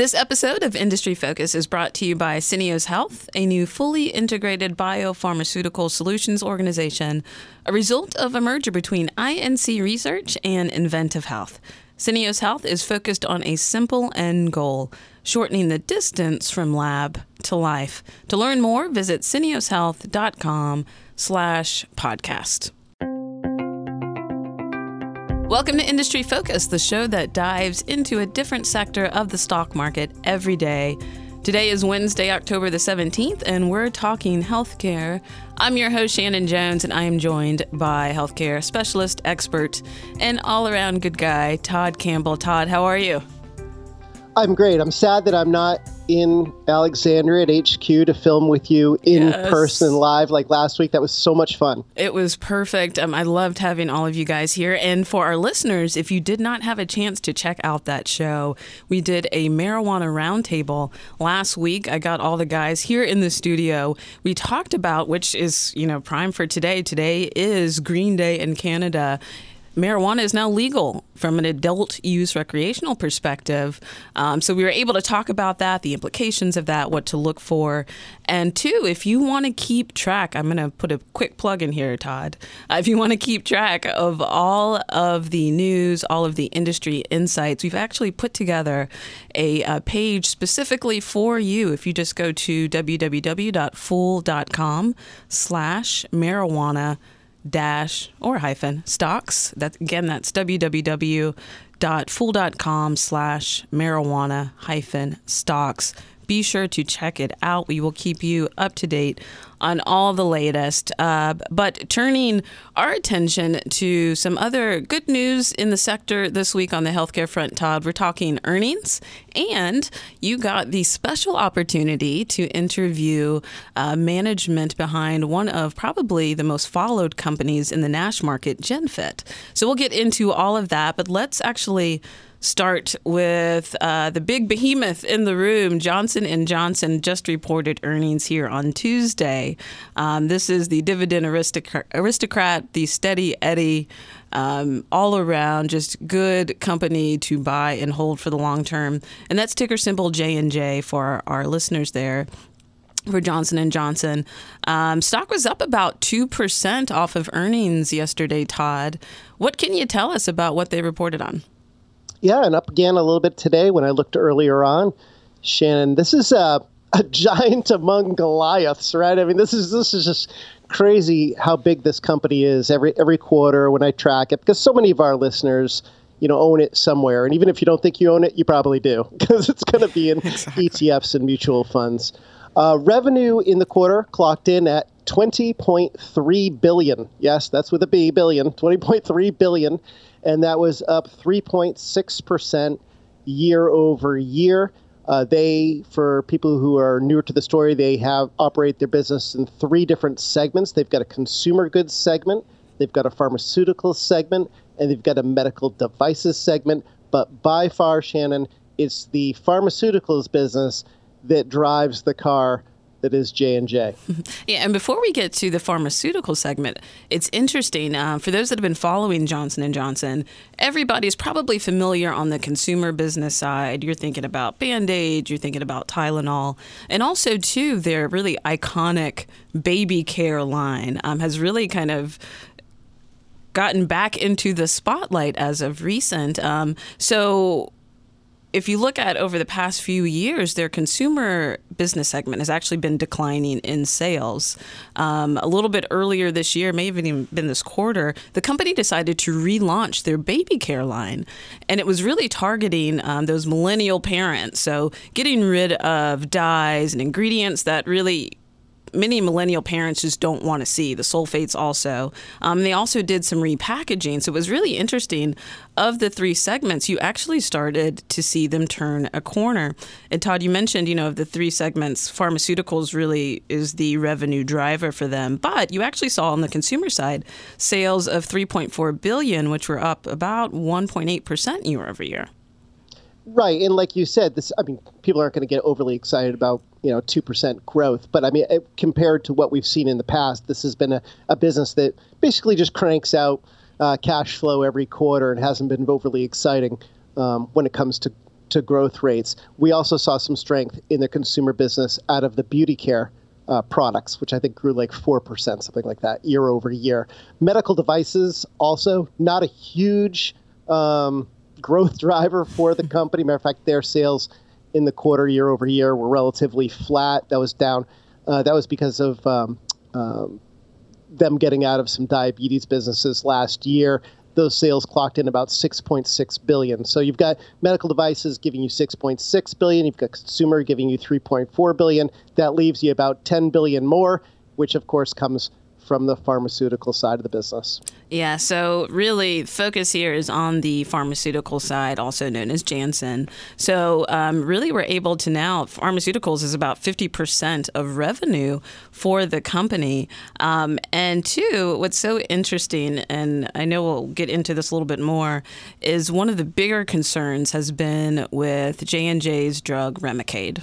This episode of Industry Focus is brought to you by Syneos Health, a new fully integrated biopharmaceutical solutions organization, a result of a merger between INC Research and inVentiv Health. Syneos Health is focused on a simple end goal, shortening the distance from lab to life. To learn more, visit syneoshealth.com slash podcast. Welcome to Industry Focus, the show that dives into a different sector of the stock market every day. Today is Wednesday, October the 17th, and we're talking healthcare. I'm your host, Shannon Jones, and I am joined by healthcare specialist, expert, and all around good guy, Todd Campbell. Todd, how are you? I'm great. I'm sad that I'm not in Alexandria at HQ to film with you in yes. person live like last week. That was so much fun. It was perfect. Um, I loved having all of you guys here. And for our listeners, if you did not have a chance to check out that show, we did a marijuana roundtable last week. I got all the guys here in the studio. We talked about, which is, you know, prime for today. Today is Green Day in Canada marijuana is now legal from an adult use recreational perspective. Um, so we were able to talk about that, the implications of that, what to look for. And two, if you want to keep track, I'm going to put a quick plug in here, Todd. Uh, if you want to keep track of all of the news, all of the industry insights, we've actually put together a, a page specifically for you. If you just go to www.fool.com slash marijuana dash or hyphen stocks. That again, that's www.fool.com slash marijuana hyphen stocks. Be sure to check it out. We will keep you up to date on all the latest. Uh, but turning our attention to some other good news in the sector this week on the healthcare front, Todd, we're talking earnings. And you got the special opportunity to interview uh, management behind one of probably the most followed companies in the NASH market, GenFit. So we'll get into all of that, but let's actually start with uh, the big behemoth in the room. Johnson Johnson just reported earnings here on Tuesday. Um, this is the dividend aristocrat, aristocrat the steady Eddie. Um, all around, just good company to buy and hold for the long term, and that's ticker symbol J and J for our, our listeners there for Johnson and Johnson. Um, stock was up about two percent off of earnings yesterday. Todd, what can you tell us about what they reported on? Yeah, and up again a little bit today when I looked earlier on. Shannon, this is a, a giant among Goliaths, right? I mean, this is this is just crazy how big this company is every every quarter when I track it because so many of our listeners you know own it somewhere and even if you don't think you own it you probably do because it's going to be in exactly. etfs and mutual funds uh, revenue in the quarter clocked in at 20.3 billion yes that's with a b billion 20.3 billion and that was up 3.6% year over year. Uh, they, for people who are newer to the story, they have operate their business in three different segments. They've got a consumer goods segment, they've got a pharmaceutical segment, and they've got a medical devices segment. But by far, Shannon, it's the pharmaceuticals business that drives the car that is J and J. Yeah, and before we get to the pharmaceutical segment, it's interesting uh, for those that have been following Johnson and Johnson. Everybody's probably familiar on the consumer business side. You're thinking about Band Aid, you're thinking about Tylenol, and also too their really iconic baby care line um, has really kind of gotten back into the spotlight as of recent. Um, so if you look at over the past few years, their consumer business segment has actually been declining in sales. Um, a little bit earlier this year, may even been this quarter, the company decided to relaunch their baby care line. And it was really targeting um, those millennial parents. So getting rid of dyes and ingredients that really many millennial parents just don't want to see the sulfates also. Um, they also did some repackaging so it was really interesting. Of the three segments you actually started to see them turn a corner. And todd you mentioned you know of the three segments pharmaceuticals really is the revenue driver for them. But you actually saw on the consumer side sales of 3.4 billion which were up about 1.8% year over year Right, and like you said, this I mean, people aren't going to get overly excited about you know two percent growth, but I mean, it, compared to what we've seen in the past, this has been a, a business that basically just cranks out uh, cash flow every quarter and hasn't been overly exciting um, when it comes to to growth rates. We also saw some strength in the consumer business out of the beauty care uh, products, which I think grew like 4%, something like that, year over year. Medical devices also not a huge um, growth driver for the company. Matter of fact, their sales in the quarter year over year were relatively flat. That was down. Uh, that was because of um, um, them getting out of some diabetes businesses last year those sales clocked in about 6.6 billion. So you've got medical devices giving you 6.6 billion, you've got consumer giving you 3.4 billion. That leaves you about 10 billion more, which of course comes from the pharmaceutical side of the business. Yeah, so really, focus here is on the pharmaceutical side, also known as Janssen. So, um, really, we're able to now, pharmaceuticals is about 50% of revenue for the company. Um, and two, what's so interesting, and I know we'll get into this a little bit more, is one of the bigger concerns has been with J&J's drug Remicade.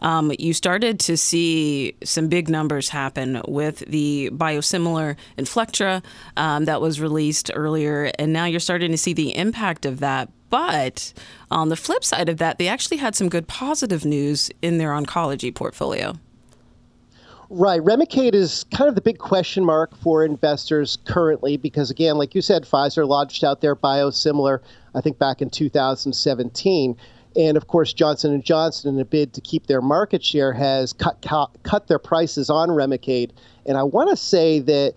Um, you started to see some big numbers happen with the biosimilar Inflectra um, that was released earlier, and now you're starting to see the impact of that. But on the flip side of that, they actually had some good positive news in their oncology portfolio. Right. Remicade is kind of the big question mark for investors currently because, again, like you said, Pfizer launched out their biosimilar, I think, back in 2017. And of course, Johnson & Johnson, in a bid to keep their market share, has cut, cut, cut their prices on Remicade. And I want to say that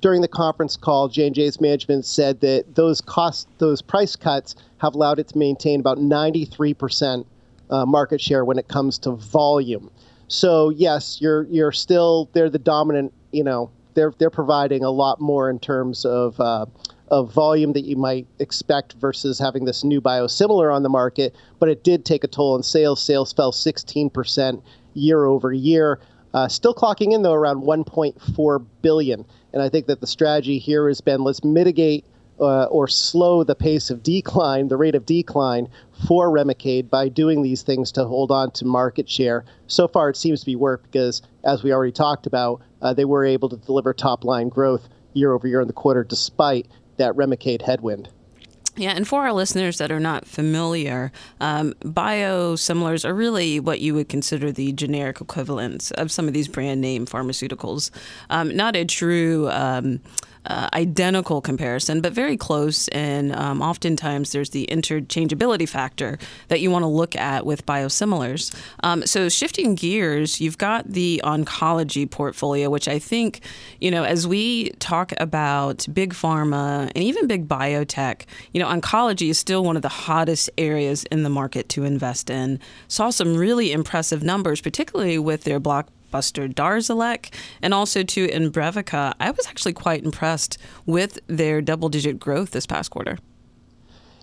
during the conference call, J&J's management said that those cost, those price cuts have allowed it to maintain about 93% uh, market share when it comes to volume. So yes, you're you're still they're the dominant. You know, they're they're providing a lot more in terms of uh, of volume that you might expect versus having this new biosimilar on the market. But it did take a toll on sales. Sales fell 16% year over year. Uh, still clocking in though around 1.4 billion. And I think that the strategy here has been let's mitigate uh, or slow the pace of decline, the rate of decline for Remicade by doing these things to hold on to market share. So far, it seems to be work because, as we already talked about, uh, they were able to deliver top line growth year over year in the quarter despite that Remicade headwind. Yeah, and for our listeners that are not familiar, um, biosimilars are really what you would consider the generic equivalents of some of these brand name pharmaceuticals. Um, not a true um, uh, identical comparison, but very close. And um, oftentimes there's the interchangeability factor that you want to look at with biosimilars. Um, so shifting gears, you've got the oncology portfolio, which I think, you know, as we talk about big pharma and even big biotech, you know, oncology is still one of the hottest areas in the market to invest in. Saw some really impressive numbers, particularly with their block Buster Darzalex and also to Imbruvica. I was actually quite impressed with their double digit growth this past quarter.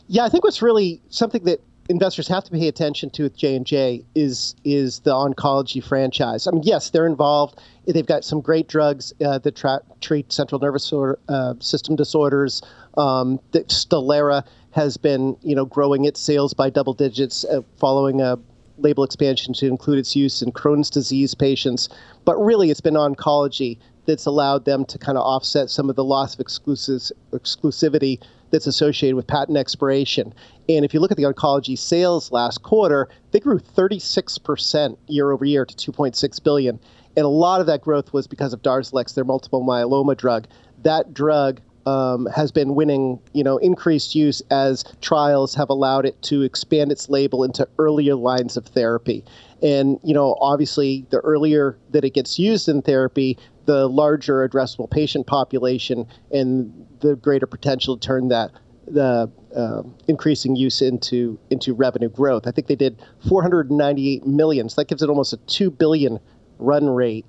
Yeah, I think what's really something that investors have to pay attention to with J and J is is the oncology franchise. I mean, yes, they're involved. They've got some great drugs uh, that tra- treat central nervous uh, system disorders. Um, Stelara has been, you know, growing its sales by double digits uh, following a label expansion to include its use in Crohn's disease patients. But really, it's been oncology that's allowed them to kind of offset some of the loss of exclusivity that's associated with patent expiration. And if you look at the oncology sales last quarter, they grew 36% year over year to 2.6 billion. And a lot of that growth was because of Darzalex, their multiple myeloma drug. That drug um, has been winning, you know, increased use as trials have allowed it to expand its label into earlier lines of therapy. And you know, obviously, the earlier that it gets used in therapy, the larger addressable patient population and the greater potential to turn that the uh, increasing use into into revenue growth. I think they did 498 million, so that gives it almost a two billion run rate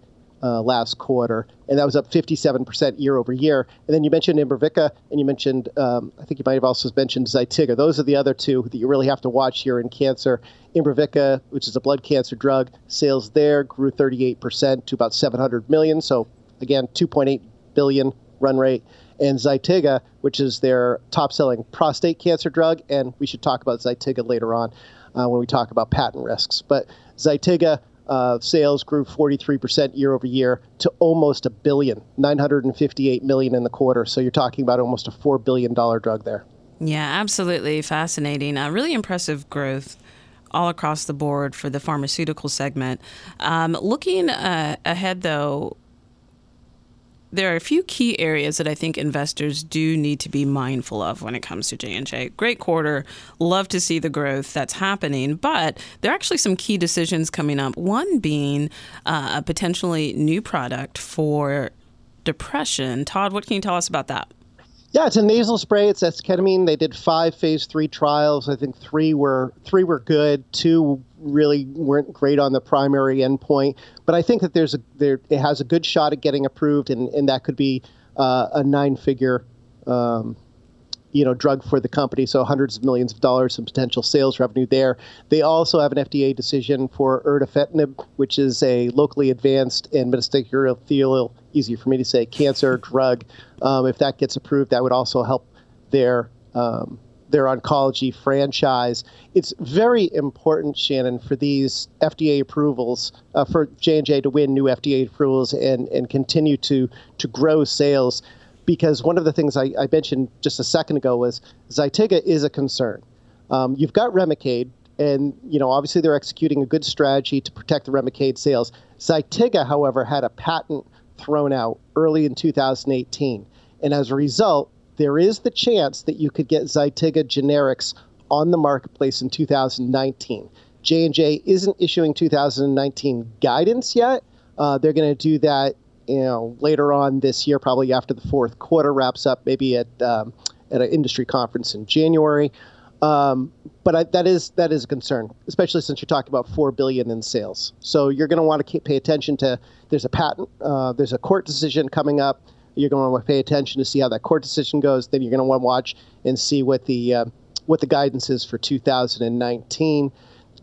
uh, last quarter, and that was up 57% year over year. And then you mentioned Imbruvica, and you mentioned, um, I think you might have also mentioned Zytiga. Those are the other two that you really have to watch here in cancer. Imbruvica, which is a blood cancer drug, sales there grew 38% to about 700 million. So again, 2.8 billion run rate. And Zytiga, which is their top-selling prostate cancer drug, and we should talk about Zytiga later on uh, when we talk about patent risks. But Zytiga uh, sales grew 43% year over year to almost a billion, 958 million in the quarter. So you're talking about almost a $4 billion drug there. Yeah, absolutely fascinating. Uh, really impressive growth all across the board for the pharmaceutical segment. Um, looking uh, ahead, though, there are a few key areas that I think investors do need to be mindful of when it comes to J&J. Great quarter, love to see the growth that's happening, but there are actually some key decisions coming up. One being uh, a potentially new product for depression. Todd, what can you tell us about that? Yeah, it's a nasal spray. It's esketamine. They did five phase three trials. I think three were three were good. Two really weren't great on the primary endpoint. But I think that there's a there it has a good shot at getting approved, and, and that could be uh, a nine figure um, you know drug for the company, so hundreds of millions of dollars in potential sales revenue there. They also have an FDA decision for erdafitinib, which is a locally advanced and metastatic urothelial, easy for me to say, cancer drug. Um, if that gets approved, that would also help their um, their oncology franchise. It's very important, Shannon, for these FDA approvals, uh, for J and J to win new FDA approvals and and continue to to grow sales because one of the things I, I mentioned just a second ago was Zytiga is a concern. Um, you've got Remicade, and you know obviously they're executing a good strategy to protect the Remicade sales. Zytiga, however, had a patent thrown out early in 2018, and as a result, there is the chance that you could get Zytiga generics on the marketplace in 2019. J&J isn't issuing 2019 guidance yet. Uh, they're going to do that you know later on this year, probably after the fourth quarter wraps up, maybe at um, at an industry conference in January. Um, but I, that is that is a concern, especially since you're talking about four billion in sales. So you're going to want to pay attention to. There's a patent. Uh, there's a court decision coming up. You're going to want to pay attention to see how that court decision goes. Then you're going to want to watch and see what the uh, what the guidance is for 2019.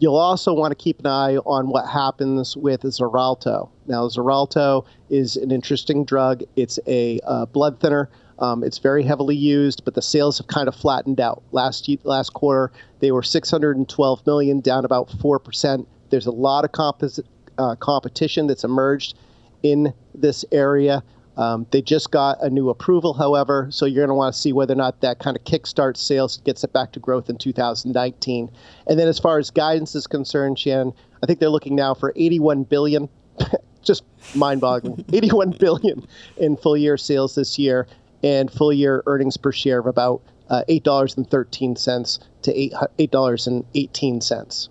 You'll also want to keep an eye on what happens with Xarelto. Now, Xarelto is an interesting drug. It's a uh, blood thinner. Um, it's very heavily used, but the sales have kind of flattened out. Last last quarter, they were 612 million, down about four percent. There's a lot of composite, uh, competition that's emerged in this area. Um, they just got a new approval, however, so you're going to want to see whether or not that kind of kickstarts sales, gets it back to growth in 2019. And then, as far as guidance is concerned, Shannon, I think they're looking now for 81 billion. just mind-boggling. 81 billion in full-year sales this year, and full-year earnings per share of about uh, $8.13 to $8.18.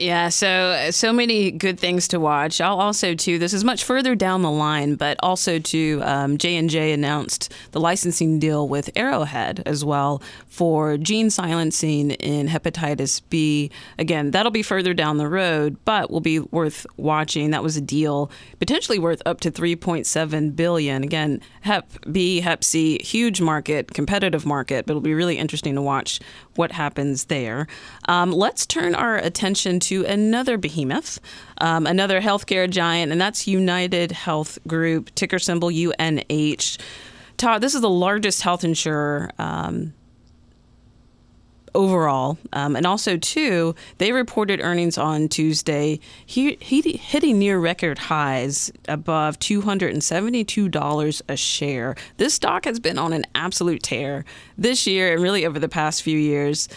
Yeah, so so many good things to watch. I'll also too. This is much further down the line, but also to um, J and J announced the licensing deal with Arrowhead as well for gene silencing in hepatitis B. Again, that'll be further down the road, but will be worth watching. That was a deal potentially worth up to 3.7 billion. Again, Hep B, Hep C, huge market, competitive market, but it'll be really interesting to watch what happens there. Um, let's turn our attention to another behemoth, um, another healthcare giant, and that's United Health Group, ticker symbol UNH. Todd, this is the largest health insurer. Um, overall. Um, and also, too, they reported earnings on Tuesday, he, he, hitting near record highs above $272 a share. This stock has been on an absolute tear this year and really over the past few years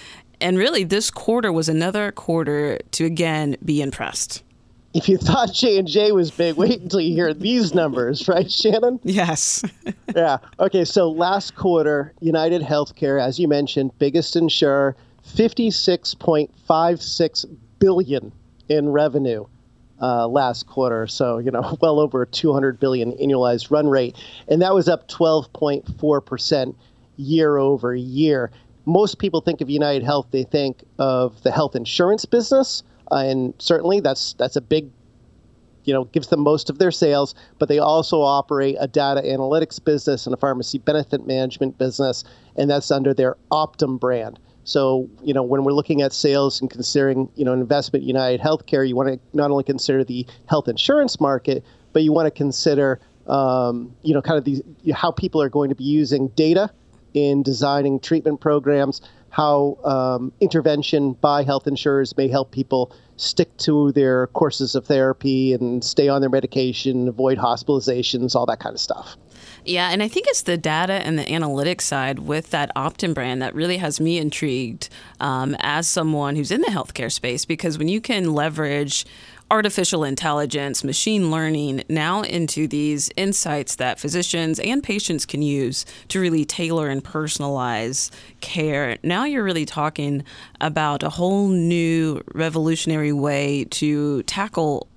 and really this quarter was another quarter to again be impressed if you thought J and J was big, wait until you hear these numbers, right, Shannon? Yes. yeah. Okay. So last quarter, United Healthcare, as you mentioned, biggest insurer, fifty-six point five six billion in revenue uh, last quarter. So you know, well over two hundred billion annualized run rate, and that was up twelve point four percent year over year most people think of United Health, they think of the health insurance business, and certainly that's that's a big, you know, gives them most of their sales. But they also operate a data analytics business and a pharmacy benefit management business, and that's under their Optum brand. So, you know, when we're looking at sales and considering, you know, an investment United Healthcare, you want to not only consider the health insurance market, but you want to consider, um, you know, kind of these how people are going to be using data in designing treatment programs, how um, intervention by health insurers may help people stick to their courses of therapy and stay on their medication, avoid hospitalizations, all that kind of stuff. Yeah, and I think it's the data and the analytics side with that Optum brand that really has me intrigued um, as someone who's in the healthcare space because when you can leverage artificial intelligence, machine learning now into these insights that physicians and patients can use to really tailor and personalize care. Now you're really talking about a whole new revolutionary way to tackle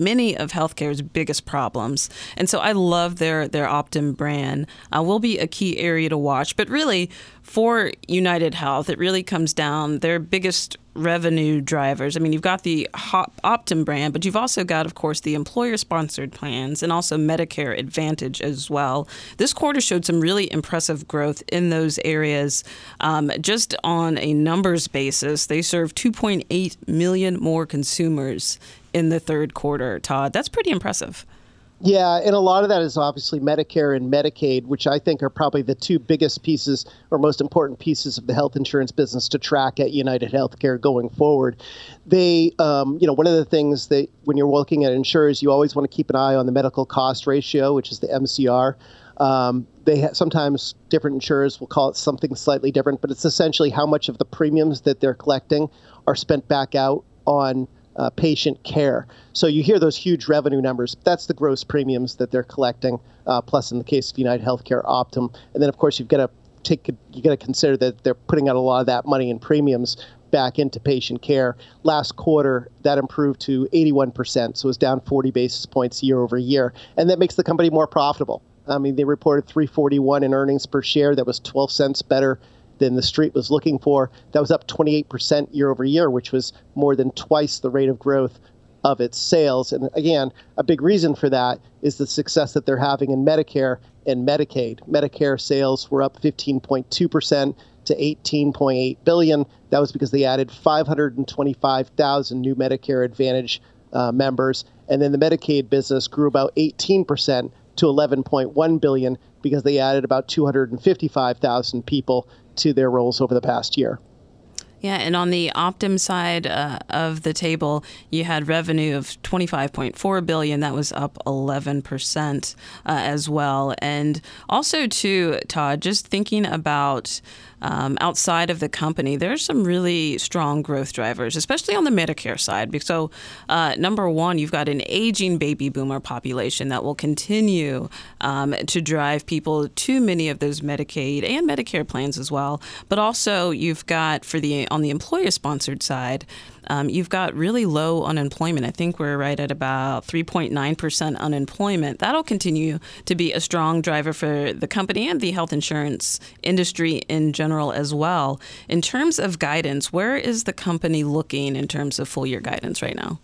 many of healthcare's biggest problems. And so I love their their Optum brand. Uh, will be a key area to watch. But really, for United Health, it really comes down their biggest revenue drivers. I mean, you've got the Optum brand, but you've also got, of course, the employer sponsored plans and also Medicare Advantage as well. This quarter showed some really impressive growth in those areas. Um, just on a numbers basis, they serve 2.8 million more consumers in the third quarter, Todd. That's pretty impressive. Yeah, and a lot of that is obviously Medicare and Medicaid, which I think are probably the two biggest pieces or most important pieces of the health insurance business to track at United Healthcare going forward. They, um, you know, one of the things that when you're looking at insurers, you always want to keep an eye on the medical cost ratio, which is the MCR. Um, they ha- sometimes different insurers will call it something slightly different, but it's essentially how much of the premiums that they're collecting are spent back out on uh, patient care. So you hear those huge revenue numbers. That's the gross premiums that they're collecting, uh, plus in the case of United Healthcare, Optum, and then of course you've got to take you got to consider that they're putting out a lot of that money in premiums back into patient care. Last quarter, that improved to 81%, so it's down 40 basis points year over year, and that makes the company more profitable. I mean, they reported 341 in earnings per share. That was 12 cents better than the street was looking for. That was up 28% year over year, which was more than twice the rate of growth of its sales. And again, a big reason for that is the success that they're having in Medicare and Medicaid. Medicare sales were up 15.2% to 18.8 billion. That was because they added 525,000 new Medicare Advantage uh, members, and then the Medicaid business grew about 18% to 11.1 billion because they added about 255,000 people to their rolls over the past year. Yeah, and on the Optum side uh, of the table, you had revenue of 25.4 billion. That was up 11 percent uh, as well. And also, too, Todd, just thinking about um, outside of the company, there's some really strong growth drivers, especially on the Medicare side. So, uh, number one, you've got an aging baby boomer population that will continue um, to drive people to many of those Medicaid and Medicare plans as well. But also, you've got for the on the employer sponsored side, um, you've got really low unemployment. I think we're right at about 3.9% unemployment. That'll continue to be a strong driver for the company and the health insurance industry in general as well. In terms of guidance, where is the company looking in terms of full year guidance right now?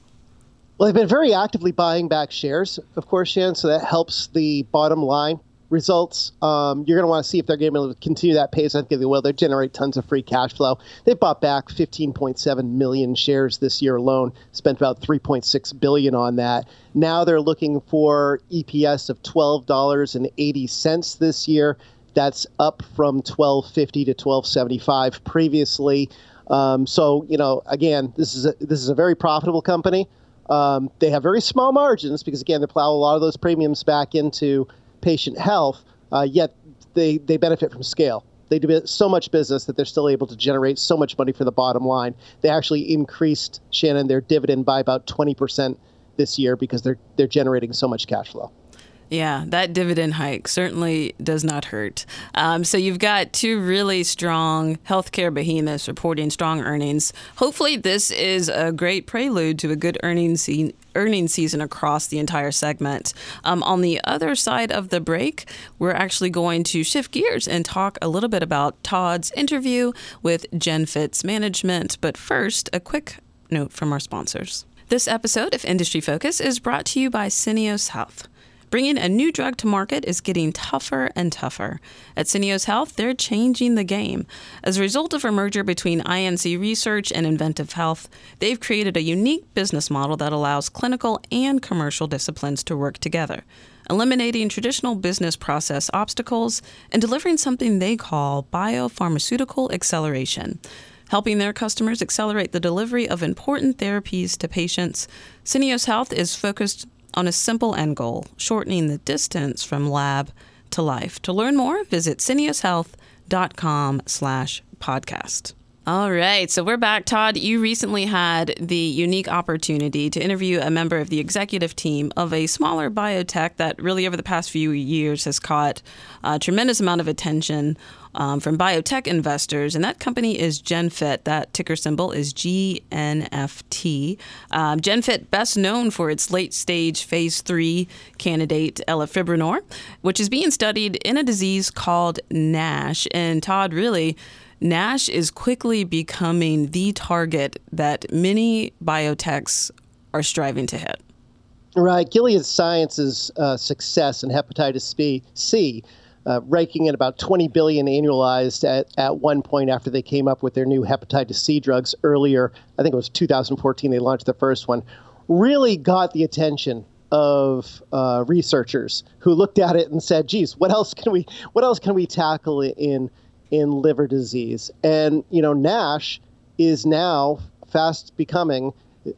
Well, they've been very actively buying back shares, of course, Shan, so that helps the bottom line results. Um, you're going to want to see if they're going to be able to continue that pace. I think they will. They generate tons of free cash flow. They've bought back 15.7 million shares this year alone. Spent about 3.6 billion on that. Now they're looking for EPS of $12.80 this year. That's up from 12.50 to 12.75 previously. Um, so you know, again, this is a, this is a very profitable company. Um, they have very small margins because again, they plow a lot of those premiums back into patient health, uh, yet they, they benefit from scale. They do so much business that they're still able to generate so much money for the bottom line. They actually increased Shannon their dividend by about 20% this year because they're they're generating so much cash flow. Yeah, that dividend hike certainly does not hurt. Um, so you've got two really strong healthcare behemoths reporting strong earnings. Hopefully, this is a great prelude to a good earnings se- earnings season across the entire segment. Um, on the other side of the break, we're actually going to shift gears and talk a little bit about Todd's interview with GenFit's Management. But first, a quick note from our sponsors. This episode of Industry Focus is brought to you by Syneos Health. Bringing a new drug to market is getting tougher and tougher. At Syneos Health, they're changing the game. As a result of a merger between INC Research and inVentiv Health, they've created a unique business model that allows clinical and commercial disciplines to work together, eliminating traditional business process obstacles and delivering something they call biopharmaceutical acceleration. Helping their customers accelerate the delivery of important therapies to patients, Syneos Health is focused on a simple end goal shortening the distance from lab to life. To learn more, visit syneoshealth.com slash podcast. All right, so we're back. Todd, you recently had the unique opportunity to interview a member of the executive team of a smaller biotech that really, over the past few years, has caught a tremendous amount of attention um, from biotech investors, and that company is GenFit. That ticker symbol is GNFT. Um, GenFit, best known for its late stage phase three candidate, elafibranor, which is being studied in a disease called NASH. And Todd, really, NASH is quickly becoming the target that many biotechs are striving to hit. Right. Gilead Sciences' uh, success in hepatitis B, C, uh, ranking at about 20 billion annualized at, at one point after they came up with their new hepatitis C drugs earlier. I think it was 2014 they launched the first one. Really got the attention of uh, researchers who looked at it and said, "Geez, what else can we what else can we tackle in in liver disease. And, you know, NASH is now fast becoming,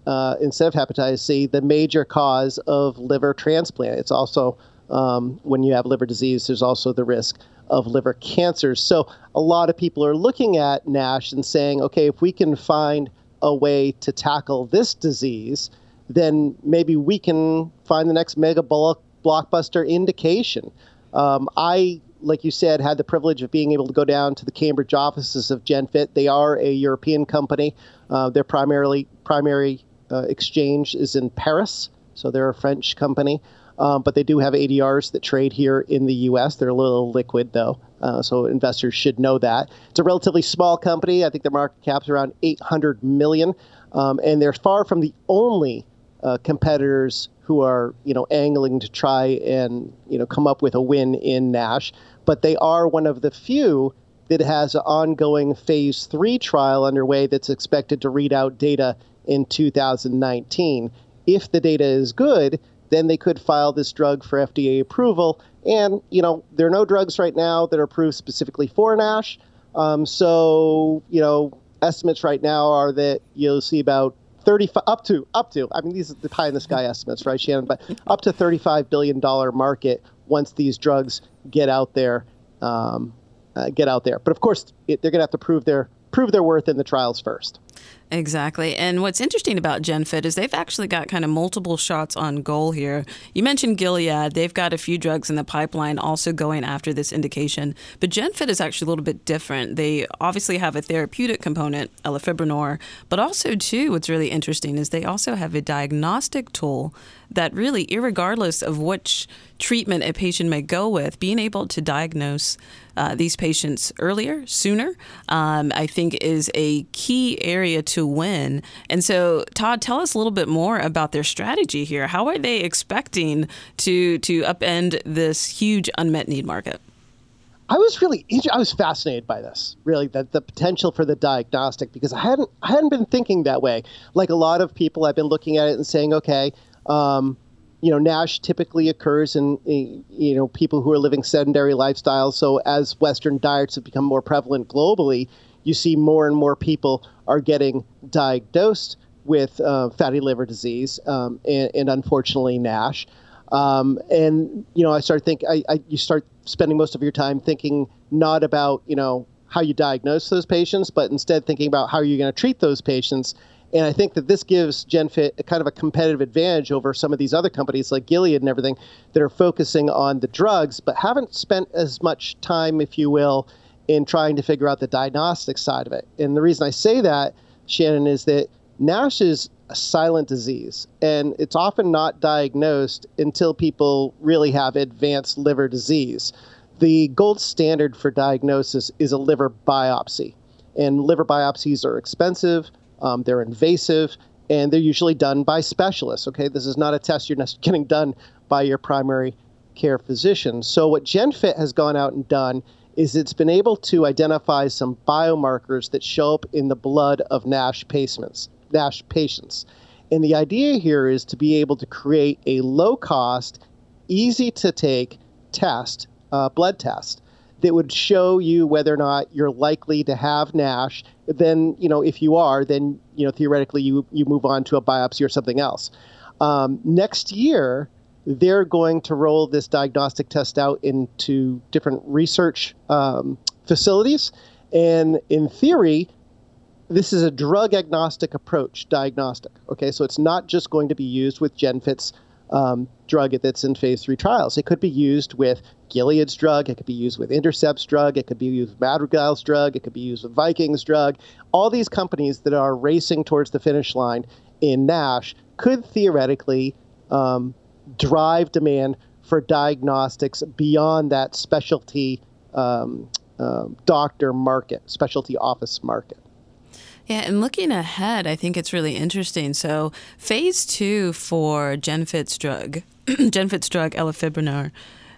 uh, instead of hepatitis C, the major cause of liver transplant. It's also, um, when you have liver disease, there's also the risk of liver cancers. So a lot of people are looking at NASH and saying, okay, if we can find a way to tackle this disease, then maybe we can find the next mega blockbuster indication. Um, I like you said, had the privilege of being able to go down to the Cambridge offices of GenFit. They are a European company. Uh, their primarily primary uh, exchange is in Paris, so they're a French company. Um, but they do have ADRs that trade here in the U.S. They're a little liquid, though, uh, so investors should know that. It's a relatively small company. I think their market cap's around 800 million, um, and they're far from the only uh, competitors who are you know angling to try and you know come up with a win in Nash, but they are one of the few that has an ongoing phase three trial underway that's expected to read out data in 2019. If the data is good, then they could file this drug for FDA approval. And you know there are no drugs right now that are approved specifically for Nash. Um, so you know estimates right now are that you'll see about 35 up to up to I mean these are the pie in the sky estimates, right, Shannon? But up to 35 billion dollar market once these drugs get out there, um, uh, get out there. But of course, it, they're going to have to prove their prove their worth in the trials first. Exactly. And what's interesting about GenFit is they've actually got kind of multiple shots on goal here. You mentioned Gilead. They've got a few drugs in the pipeline also going after this indication. But GenFit is actually a little bit different. They obviously have a therapeutic component, elafibranor, but also, too, what's really interesting is they also have a diagnostic tool that really, regardless of which treatment a patient may go with, being able to diagnose uh, these patients earlier, sooner, um, I think is a key area to win. And so, Todd, tell us a little bit more about their strategy here. How are they expecting to to upend this huge unmet need market? I was really I was fascinated by this, really, the, the potential for the diagnostic because I hadn't I hadn't been thinking that way. Like a lot of people, I've been looking at it and saying, okay, um, you know, NASH typically occurs in, in, you know people who are living sedentary lifestyles. So as Western diets have become more prevalent globally, you see more and more people are getting diagnosed with uh, fatty liver disease um, and, and, unfortunately NASH. Um, and you know, I start think I, I, you start spending most of your time thinking not about you know how you diagnose those patients, but instead thinking about how you're going to treat those patients and I think that this gives GenFit a kind of a competitive advantage over some of these other companies like Gilead and everything that are focusing on the drugs, but haven't spent as much time, if you will, in trying to figure out the diagnostic side of it. And the reason I say that, Shannon, is that NASH is a silent disease, and it's often not diagnosed until people really have advanced liver disease. The gold standard for diagnosis is a liver biopsy, and liver biopsies are expensive um, they're invasive, and they're usually done by specialists. Okay, this is not a test you're getting done by your primary care physician. So what GenFit has gone out and done is it's been able to identify some biomarkers that show up in the blood of NASH patients. NASH patients. And the idea here is to be able to create a low cost, easy to take test, uh, blood test that would show you whether or not you're likely to have NASH. Then, you know, if you are, then, you know, theoretically you, you move on to a biopsy or something else. Um, next year, they're going to roll this diagnostic test out into different research um, facilities. And in theory, this is a drug agnostic approach, diagnostic. Okay, so it's not just going to be used with GenFit's um, drug that's in phase three trials. It could be used with Gilead's drug, it could be used with Intercept's drug, it could be used with Madrigal's drug, it could be used with Viking's drug. All these companies that are racing towards the finish line in NASH could theoretically um, drive demand for diagnostics beyond that specialty um, uh, doctor market, specialty office market. Yeah, and looking ahead, I think it's really interesting. So, phase two for Genfit's drug, Genfit's drug elafibranor,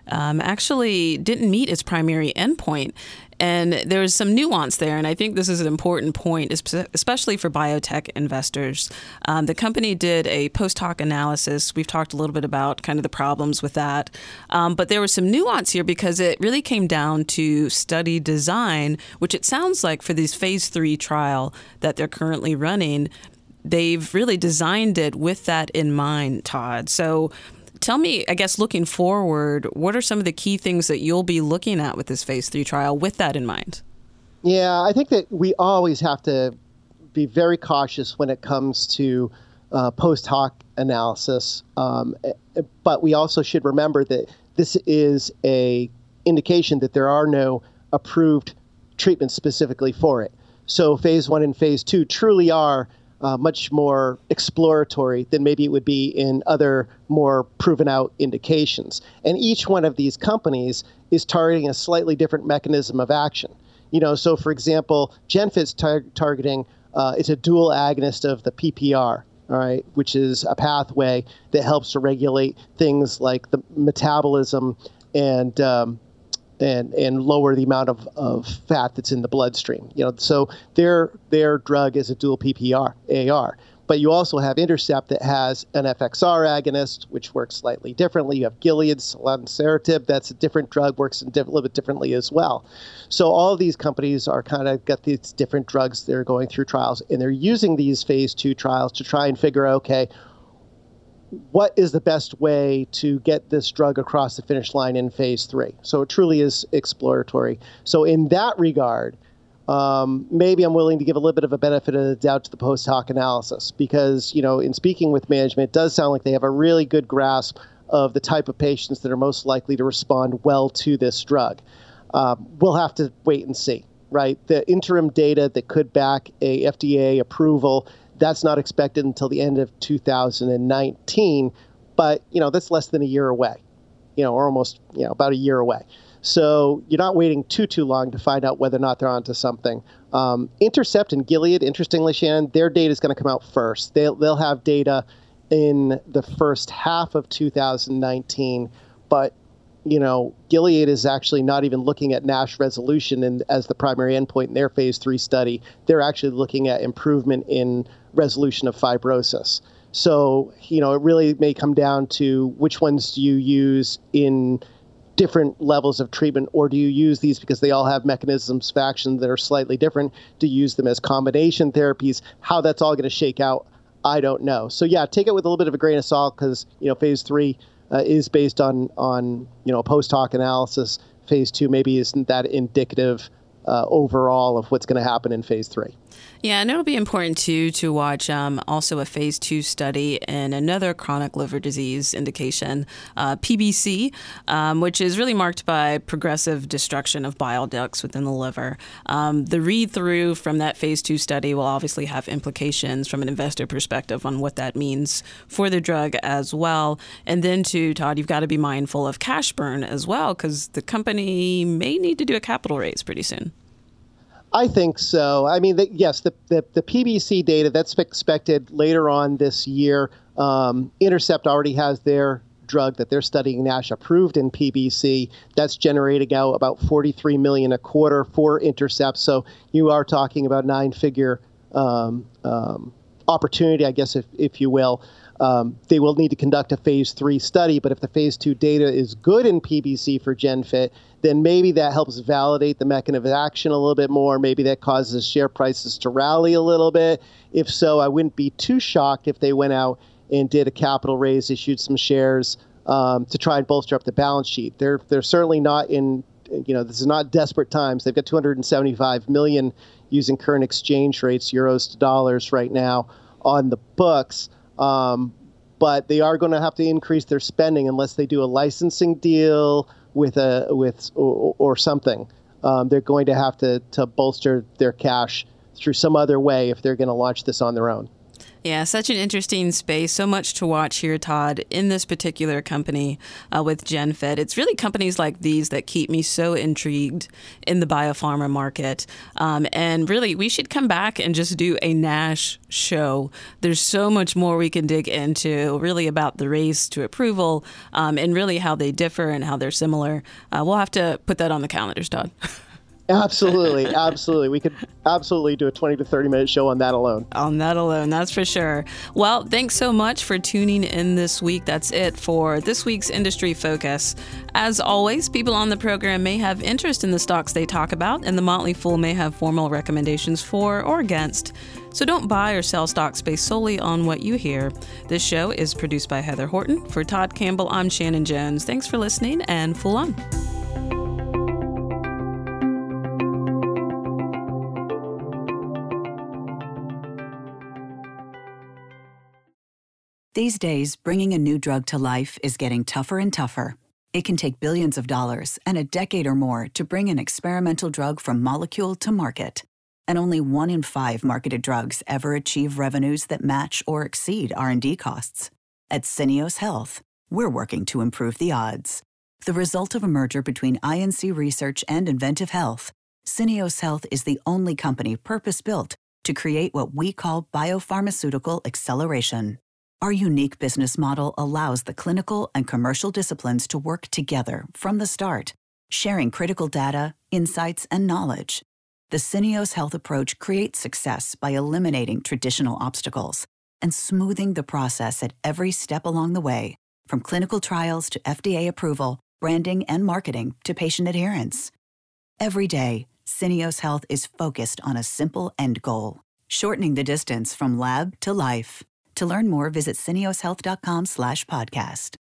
um, actually didn't meet its primary endpoint. And there was some nuance there, and I think this is an important point, especially for biotech investors. Um, the company did a post hoc analysis. We've talked a little bit about kind of the problems with that, um, but there was some nuance here because it really came down to study design, which it sounds like for this phase three trial that they're currently running, they've really designed it with that in mind, Todd. So Tell me, I guess, looking forward, what are some of the key things that you'll be looking at with this phase three trial with that in mind? Yeah, I think that we always have to be very cautious when it comes to uh, post hoc analysis. Um, but we also should remember that this is a indication that there are no approved treatments specifically for it. So phase one and phase two truly are uh, much more exploratory than maybe it would be in other more proven out indications. And each one of these companies is targeting a slightly different mechanism of action. You know, so for example, Genfit's tar- targeting uh, it's a dual agonist of the PPAR, all right, which is a pathway that helps to regulate things like the metabolism and um, and and lower the amount of, of fat that's in the bloodstream. You know, so their their drug is a dual PPR AR. But you also have Intercept that has an FXR agonist, which works slightly differently. You have Gilead's selonsertib, that's a different drug, works a little bit differently as well. So all these companies are kind of got these different drugs they're going through trials, and they're using these phase two trials to try and figure okay, what is the best way to get this drug across the finish line in phase three. So it truly is exploratory. So in that regard, um, maybe I'm willing to give a little bit of a benefit of the doubt to the post hoc analysis because, you know, in speaking with management, it does sound like they have a really good grasp of the type of patients that are most likely to respond well to this drug. Um, we'll have to wait and see, right? The interim data that could back a FDA approval that's not expected until the end of 2019, but you know that's less than a year away, you know, or almost you know about a year away. So you're not waiting too too long to find out whether or not they're onto something. Um, Intercept and Gilead, interestingly, Shannon, their data is going to come out first. They'll they'll have data in the first half of 2019, but you know, Gilead is actually not even looking at NASH resolution in, as the primary endpoint in their phase three study. They're actually looking at improvement in resolution of fibrosis. So, you know, it really may come down to which ones do you use in different levels of treatment, or do you use these because they all have mechanisms of action that are slightly different? Do you use them as combination therapies? How that's all going to shake out, I don't know. So, yeah, take it with a little bit of a grain of salt because, you know, phase three uh, is based on on you know post hoc analysis. Phase two maybe isn't that indicative uh, overall of what's going to happen in phase three. Yeah, and it'll be important too to watch um, also a phase two study in another chronic liver disease indication, uh, PBC, um, which is really marked by progressive destruction of bile ducts within the liver. Um, the read through from that phase two study will obviously have implications from an investor perspective on what that means for the drug as well. And then, too, Todd, you've got to be mindful of cash burn as well because the company may need to do a capital raise pretty soon. I think so. I mean, the, yes, the, the, the, PBC data that's expected later on this year. Um, Intercept already has their drug that they're studying NASH approved in PBC. That's generating out about 43 million a quarter for Intercept. So you are talking about nine-figure um, um, opportunity, I guess, if if you will. Um, they will need to conduct a phase three study, but if the phase two data is good in PBC for GenFit, then maybe that helps validate the mechanism of action a little bit more. Maybe that causes share prices to rally a little bit. If so, I wouldn't be too shocked if they went out and did a capital raise, issued some shares um, to try and bolster up the balance sheet. They're they're certainly not in you know this is not desperate times. They've got 275 million using current exchange rates, euros to dollars, right now on the books. Um, but they are going to have to increase their spending unless they do a licensing deal with a with or, or something. Um, they're going to have to to bolster their cash through some other way if they're going to launch this on their own. Yeah, such an interesting space. So much to watch here, Todd, in this particular company uh, with GenFit. It's really companies like these that keep me so intrigued in the biopharma market. Um, and really, we should come back and just do a NASH show. There's so much more we can dig into, really about the race to approval um, and really how they differ and how they're similar. Uh, we'll have to put that on the calendars, Todd. Absolutely, absolutely. We could absolutely do a 20 to 30 minute show on that alone. On that alone, that's for sure. Well, thanks so much for tuning in this week. That's it for this week's industry focus. As always, people on the program may have interest in the stocks they talk about, and the Motley Fool may have formal recommendations for or against. So don't buy or sell stocks based solely on what you hear. This show is produced by Heather Horton. For Todd Campbell, I'm Shannon Jones. Thanks for listening and Fool on. These days, bringing a new drug to life is getting tougher and tougher. It can take billions of dollars and a decade or more to bring an experimental drug from molecule to market. And only 1 in 5 marketed drugs ever achieve revenues that match or exceed R&D costs. At Syneos Health, we're working to improve the odds. The result of a merger between INC Research and inVentiv Health, Syneos Health is the only company purpose-built to create what we call biopharmaceutical acceleration. Our unique business model allows the clinical and commercial disciplines to work together from the start, sharing critical data, insights, and knowledge. The Syneos Health approach creates success by eliminating traditional obstacles and smoothing the process at every step along the way, from clinical trials to FDA approval, branding and marketing to patient adherence. Every day, Syneos Health is focused on a simple end goal, shortening the distance from lab to life. To learn more, visit syneoshealth.com slash podcast.